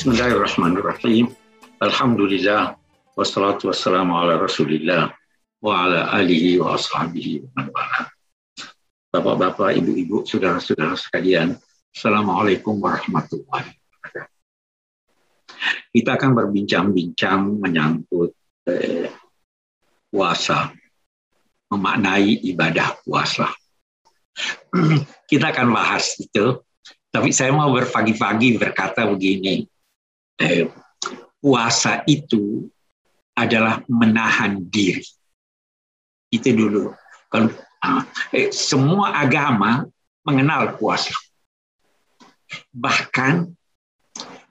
Bismillahirrahmanirrahim. Alhamdulillah wassalatu wassalamu ala Rasulillah wa ala alihi wa ashabihi Bapak-bapak, ibu-ibu, saudara-saudara sekalian, Assalamualaikum warahmatullahi wabarakatuh. Kita akan berbincang-bincang menyangkut eh, puasa, memaknai ibadah puasa. Kita akan bahas itu, tapi saya mau berpagi-pagi berkata begini, eh, puasa itu adalah menahan diri. Itu dulu. Kalau eh, semua agama mengenal puasa Bahkan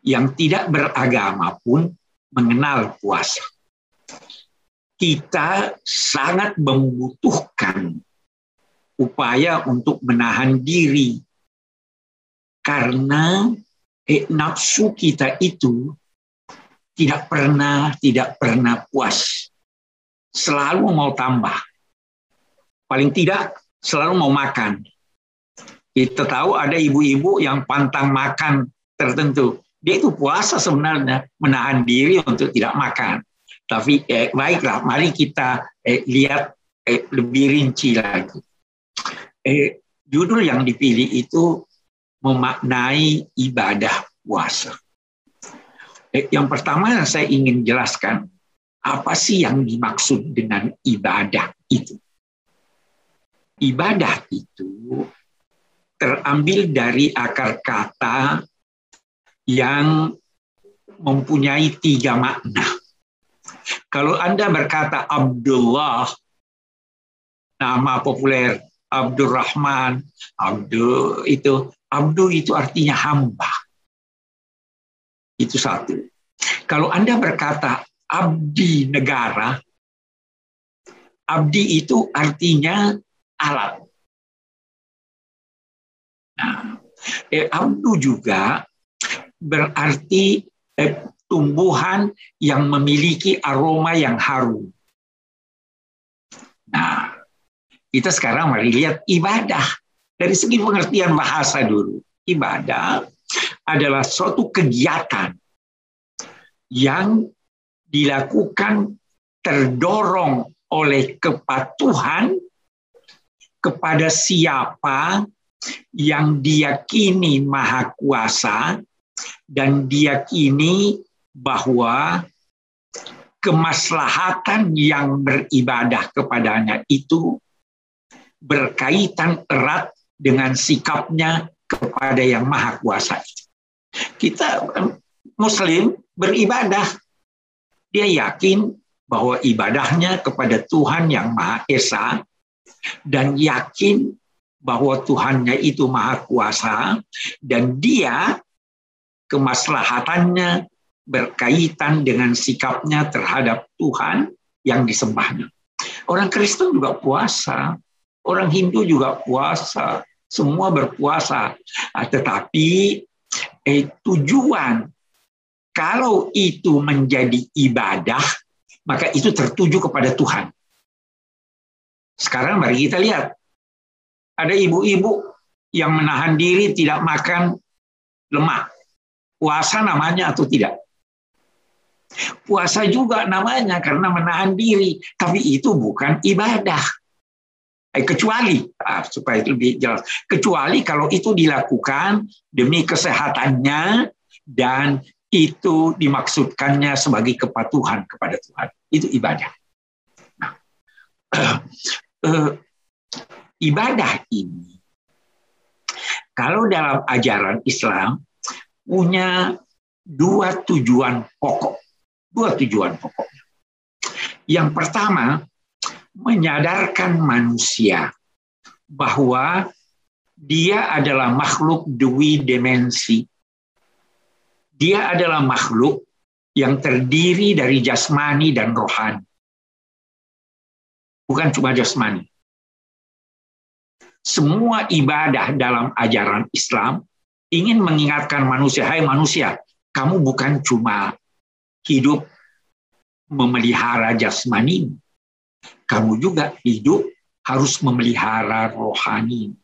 yang tidak beragama pun mengenal puasa. Kita sangat membutuhkan upaya untuk menahan diri karena eh, nafsu kita itu tidak pernah tidak pernah puas selalu mau tambah paling tidak selalu mau makan kita tahu ada ibu-ibu yang pantang makan tertentu. Dia itu puasa sebenarnya, menahan diri untuk tidak makan. Tapi eh, baiklah, mari kita eh, lihat eh, lebih rinci lagi. Eh, judul yang dipilih itu memaknai ibadah puasa. Eh, yang pertama saya ingin jelaskan, apa sih yang dimaksud dengan ibadah itu? Ibadah itu terambil dari akar kata yang mempunyai tiga makna. Kalau Anda berkata Abdullah, nama populer Abdurrahman, Abdul itu Abdul itu artinya hamba. Itu satu. Kalau Anda berkata abdi negara, abdi itu artinya alat. Nah, eh, abdu juga berarti eh, tumbuhan yang memiliki aroma yang harum. Nah, kita sekarang mari lihat ibadah dari segi pengertian bahasa dulu. Ibadah adalah suatu kegiatan yang dilakukan terdorong oleh kepatuhan kepada siapa yang diyakini maha kuasa dan diyakini bahwa kemaslahatan yang beribadah kepadanya itu berkaitan erat dengan sikapnya kepada yang maha kuasa. Kita muslim beribadah. Dia yakin bahwa ibadahnya kepada Tuhan yang Maha Esa dan yakin bahwa Tuhannya itu maha kuasa dan dia kemaslahatannya berkaitan dengan sikapnya terhadap Tuhan yang disembahnya. Orang Kristen juga puasa, orang Hindu juga puasa, semua berpuasa. Nah, tetapi eh, tujuan kalau itu menjadi ibadah, maka itu tertuju kepada Tuhan. Sekarang mari kita lihat ada ibu-ibu yang menahan diri tidak makan lemak. Puasa namanya atau tidak? Puasa juga namanya karena menahan diri, tapi itu bukan ibadah. Eh, kecuali ah, supaya lebih jelas, kecuali kalau itu dilakukan demi kesehatannya dan itu dimaksudkannya sebagai kepatuhan kepada Tuhan. Itu ibadah. Nah, uh, ibadah ini kalau dalam ajaran Islam punya dua tujuan pokok. Dua tujuan pokok. Yang pertama, menyadarkan manusia bahwa dia adalah makhluk dwi dimensi. Dia adalah makhluk yang terdiri dari jasmani dan rohani. Bukan cuma jasmani semua ibadah dalam ajaran Islam ingin mengingatkan manusia, hai manusia, kamu bukan cuma hidup memelihara jasmani, kamu juga hidup harus memelihara rohani.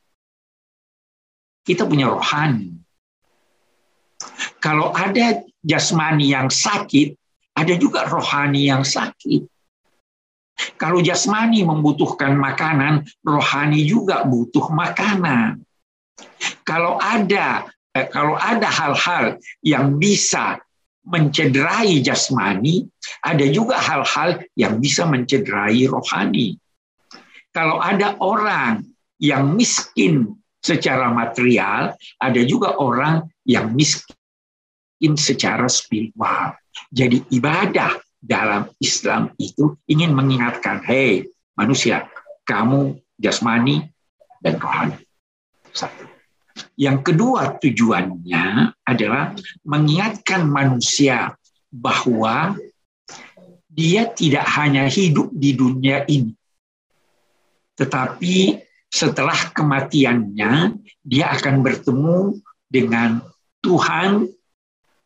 Kita punya rohani. Kalau ada jasmani yang sakit, ada juga rohani yang sakit. Kalau jasmani membutuhkan makanan, rohani juga butuh makanan. Kalau ada eh, kalau ada hal-hal yang bisa mencederai jasmani, ada juga hal-hal yang bisa mencederai rohani. Kalau ada orang yang miskin secara material, ada juga orang yang miskin secara spiritual. Jadi ibadah dalam Islam itu ingin mengingatkan, hei manusia, kamu jasmani dan rohani. Satu. Yang kedua tujuannya adalah mengingatkan manusia bahwa dia tidak hanya hidup di dunia ini, tetapi setelah kematiannya dia akan bertemu dengan Tuhan,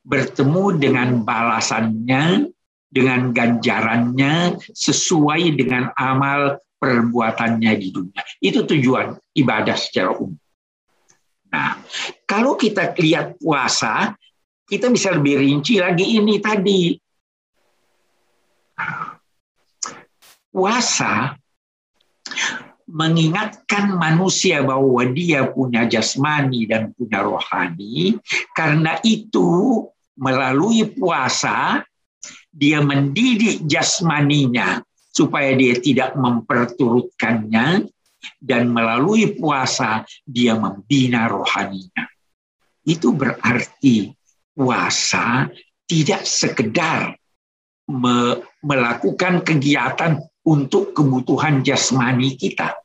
bertemu dengan balasannya, dengan ganjarannya sesuai dengan amal perbuatannya di dunia. Itu tujuan ibadah secara umum. Nah, kalau kita lihat puasa, kita bisa lebih rinci lagi ini tadi. Puasa mengingatkan manusia bahwa dia punya jasmani dan punya rohani. Karena itu, melalui puasa, dia mendidik jasmaninya supaya dia tidak memperturutkannya dan melalui puasa dia membina rohaninya. Itu berarti puasa tidak sekedar me melakukan kegiatan untuk kebutuhan jasmani kita,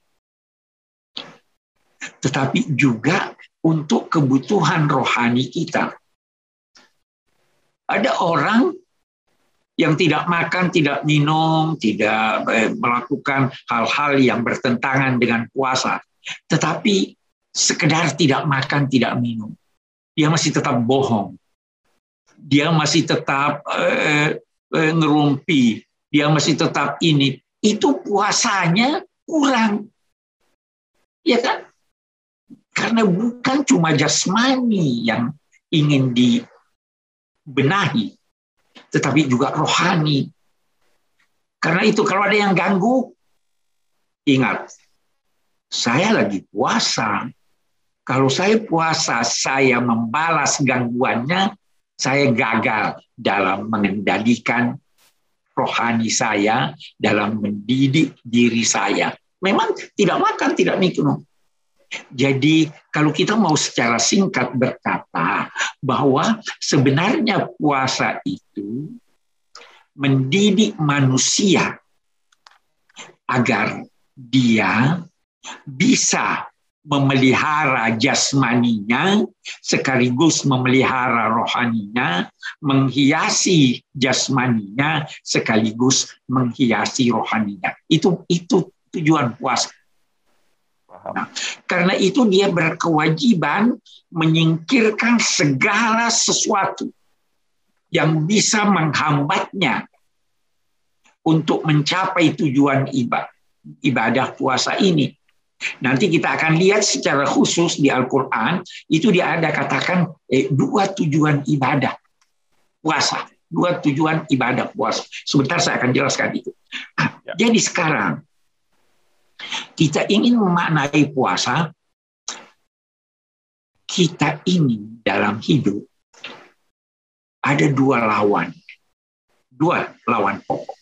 tetapi juga untuk kebutuhan rohani kita. Ada orang yang tidak makan, tidak minum, tidak eh, melakukan hal-hal yang bertentangan dengan puasa, tetapi sekedar tidak makan, tidak minum, dia masih tetap bohong, dia masih tetap eh, eh, ngerumpi, dia masih tetap ini, itu puasanya kurang, ya kan? Karena bukan cuma jasmani yang ingin dibenahi, tetapi juga rohani. Karena itu kalau ada yang ganggu, ingat, saya lagi puasa. Kalau saya puasa, saya membalas gangguannya, saya gagal dalam mengendalikan rohani saya, dalam mendidik diri saya. Memang tidak makan, tidak minum. Jadi kalau kita mau secara singkat berkata bahwa sebenarnya puasa itu mendidik manusia agar dia bisa memelihara jasmaninya sekaligus memelihara rohaninya, menghiasi jasmaninya sekaligus menghiasi rohaninya. Itu itu tujuan puasa. Nah, karena itu dia berkewajiban menyingkirkan segala sesuatu yang bisa menghambatnya untuk mencapai tujuan ibadah, ibadah puasa ini. Nanti kita akan lihat secara khusus di Al-Quran, itu dia ada katakan eh, dua tujuan ibadah puasa. Dua tujuan ibadah puasa. Sebentar saya akan jelaskan itu. Ya. Jadi sekarang, kita ingin memaknai puasa, kita ini dalam hidup ada dua lawan. Dua lawan pokok.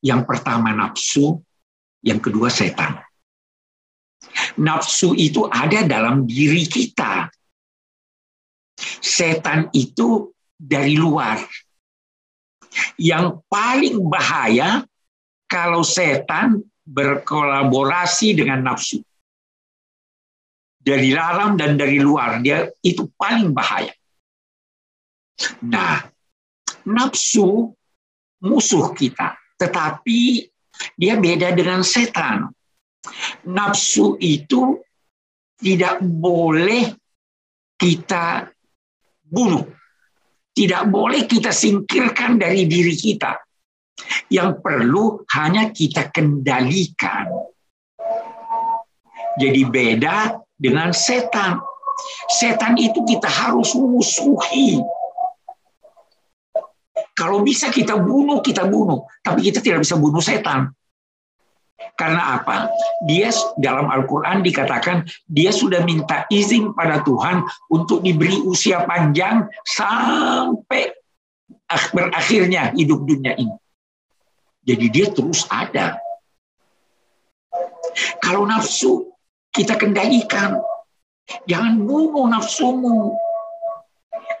Yang pertama nafsu, yang kedua setan. Nafsu itu ada dalam diri kita. Setan itu dari luar. Yang paling bahaya kalau setan berkolaborasi dengan nafsu. Dari dalam dan dari luar, dia itu paling bahaya. Nah, nafsu musuh kita, tetapi dia beda dengan setan. Nafsu itu tidak boleh kita bunuh. Tidak boleh kita singkirkan dari diri kita. Yang perlu hanya kita kendalikan. Jadi beda dengan setan. Setan itu kita harus musuhi. Kalau bisa kita bunuh, kita bunuh. Tapi kita tidak bisa bunuh setan. Karena apa? Dia dalam Al-Quran dikatakan dia sudah minta izin pada Tuhan untuk diberi usia panjang sampai berakhirnya hidup dunia ini. Jadi dia terus ada. Kalau nafsu kita kendalikan. Jangan bunuh nafsumu.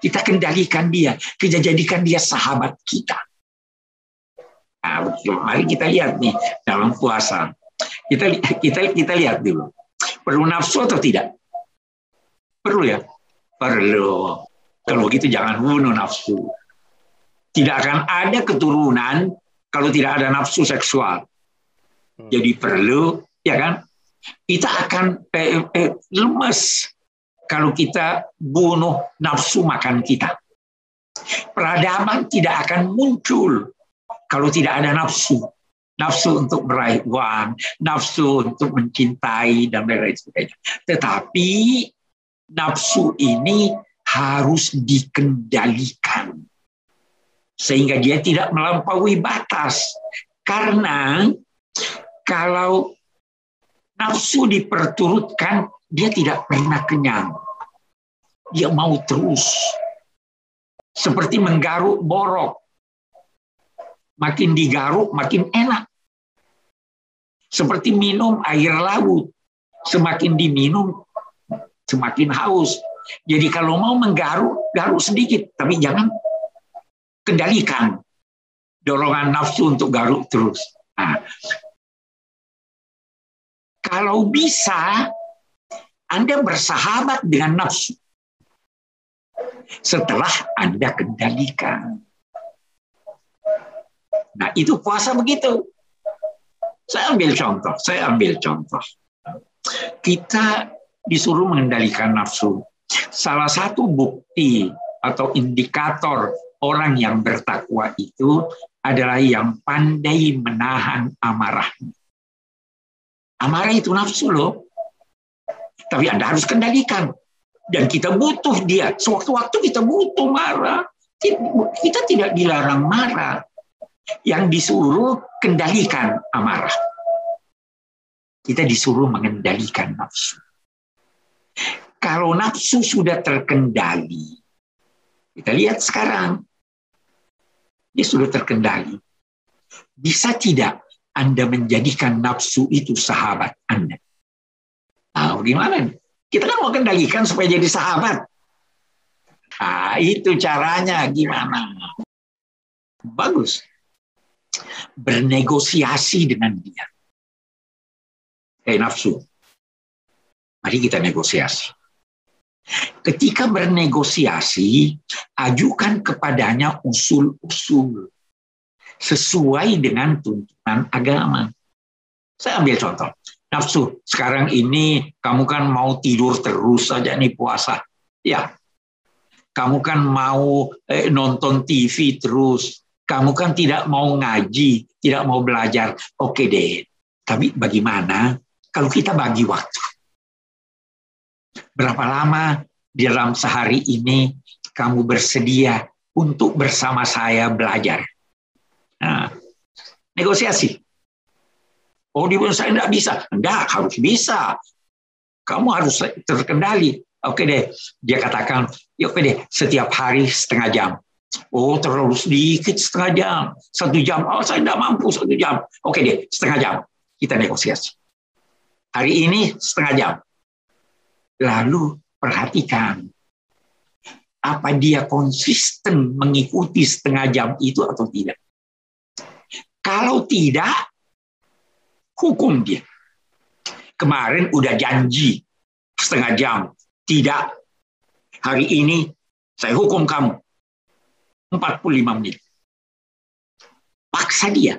Kita kendalikan dia. Kita jadikan dia sahabat kita. Nah, mari kita lihat nih dalam puasa. Kita kita kita lihat dulu. Perlu nafsu atau tidak? Perlu ya? Perlu. Kalau gitu jangan bunuh nafsu. Tidak akan ada keturunan kalau tidak ada nafsu seksual. Hmm. Jadi perlu, ya kan? Kita akan eh, eh, lemes kalau kita bunuh nafsu makan kita. Peradaban tidak akan muncul kalau tidak ada nafsu. Nafsu untuk meraih uang, nafsu untuk mencintai, dan lain-lain sebagainya. Tetapi nafsu ini harus dikendalikan. Sehingga dia tidak melampaui batas. Karena kalau nafsu diperturutkan, dia tidak pernah kenyang. Dia mau terus. Seperti menggaruk borok makin digaruk makin enak. Seperti minum air laut, semakin diminum semakin haus. Jadi kalau mau menggaruk, garuk sedikit, tapi jangan kendalikan dorongan nafsu untuk garuk terus. Nah, kalau bisa, Anda bersahabat dengan nafsu. Setelah Anda kendalikan. Nah, itu puasa begitu. Saya ambil contoh, saya ambil contoh. Kita disuruh mengendalikan nafsu. Salah satu bukti atau indikator orang yang bertakwa itu adalah yang pandai menahan amarah. Amarah itu nafsu loh. Tapi Anda harus kendalikan. Dan kita butuh dia. Sewaktu-waktu kita butuh marah. Kita tidak dilarang marah yang disuruh kendalikan amarah. Kita disuruh mengendalikan nafsu. Kalau nafsu sudah terkendali, kita lihat sekarang, dia sudah terkendali. Bisa tidak Anda menjadikan nafsu itu sahabat Anda? Ah, gimana? Kita kan mau kendalikan supaya jadi sahabat. Ah, itu caranya gimana? Bagus bernegosiasi dengan dia. Eh nafsu, mari kita negosiasi. Ketika bernegosiasi, ajukan kepadanya usul-usul sesuai dengan tuntunan agama. Saya ambil contoh. Nafsu, sekarang ini kamu kan mau tidur terus saja nih puasa. Ya, kamu kan mau eh, nonton TV terus kamu kan tidak mau ngaji, tidak mau belajar. Oke deh, tapi bagaimana kalau kita bagi waktu? Berapa lama dalam sehari ini kamu bersedia untuk bersama saya belajar? Nah, negosiasi. Oh, di saya tidak bisa. Enggak, harus bisa. Kamu harus terkendali. Oke deh, dia katakan, ya oke deh, setiap hari setengah jam. Oh terlalu sedikit setengah jam, satu jam. Oh saya tidak mampu satu jam. Oke deh, setengah jam. Kita negosiasi. Hari ini setengah jam. Lalu perhatikan apa dia konsisten mengikuti setengah jam itu atau tidak. Kalau tidak, hukum dia. Kemarin udah janji setengah jam, tidak. Hari ini saya hukum kamu 45 menit. Paksa dia.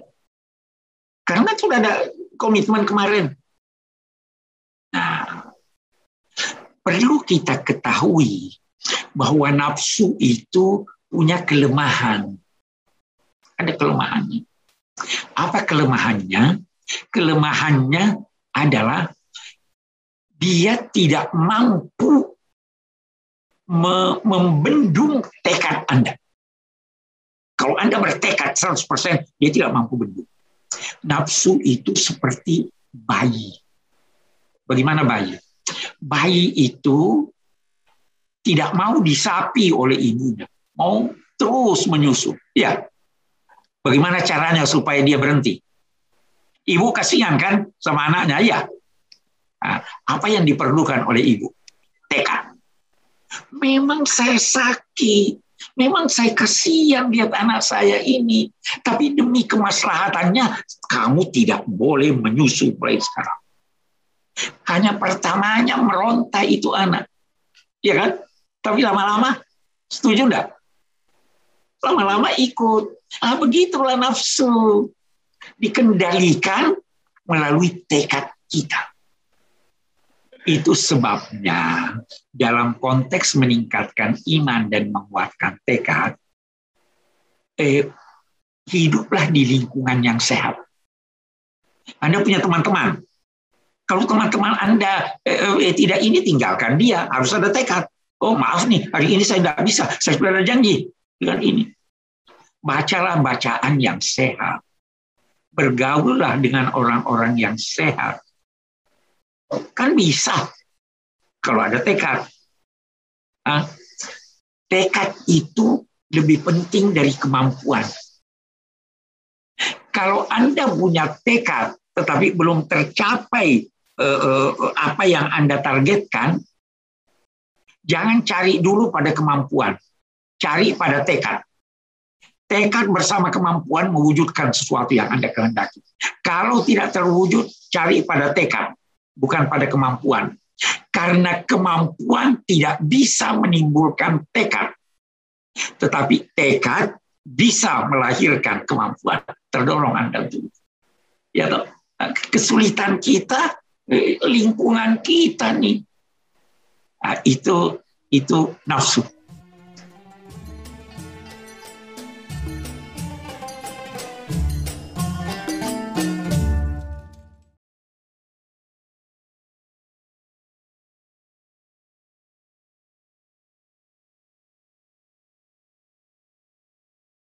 Karena sudah ada komitmen kemarin. Nah, perlu kita ketahui bahwa nafsu itu punya kelemahan. Ada kelemahannya. Apa kelemahannya? Kelemahannya adalah dia tidak mampu membendung tekad Anda. Kalau Anda bertekad 100%, dia tidak mampu bendung. Nafsu itu seperti bayi. Bagaimana bayi? Bayi itu tidak mau disapi oleh ibunya, mau terus menyusu. Ya, bagaimana caranya supaya dia berhenti? Ibu kasihan kan sama anaknya, ya. Nah, apa yang diperlukan oleh ibu? Tekad. Memang saya sakit, memang saya kasihan lihat anak saya ini, tapi demi kemaslahatannya kamu tidak boleh menyusu mulai sekarang. Hanya pertamanya meronta itu anak, ya kan? Tapi lama-lama setuju enggak? Lama-lama ikut. Ah, begitulah nafsu. Dikendalikan melalui tekad kita. Itu sebabnya dalam konteks meningkatkan iman dan menguatkan tekad, eh, hiduplah di lingkungan yang sehat. Anda punya teman-teman. Kalau teman-teman Anda eh, eh, tidak ini, tinggalkan dia. Harus ada tekad. Oh maaf nih, hari ini saya nggak bisa. Saya sudah ada janji dengan ini. Bacalah bacaan yang sehat. Bergaullah dengan orang-orang yang sehat. Kan bisa kalau ada tekad. Nah, tekad itu lebih penting dari kemampuan. Kalau Anda punya tekad tetapi belum tercapai uh, uh, apa yang Anda targetkan, Jangan cari dulu pada kemampuan, cari pada tekad. Tekad bersama kemampuan mewujudkan sesuatu yang Anda kehendaki. Kalau tidak terwujud, cari pada tekad, bukan pada kemampuan. Karena kemampuan tidak bisa menimbulkan tekad. Tetapi tekad bisa melahirkan kemampuan. Terdorong Anda dulu. Ya? Kesulitan kita, lingkungan kita nih Nah, itu itu nafsu.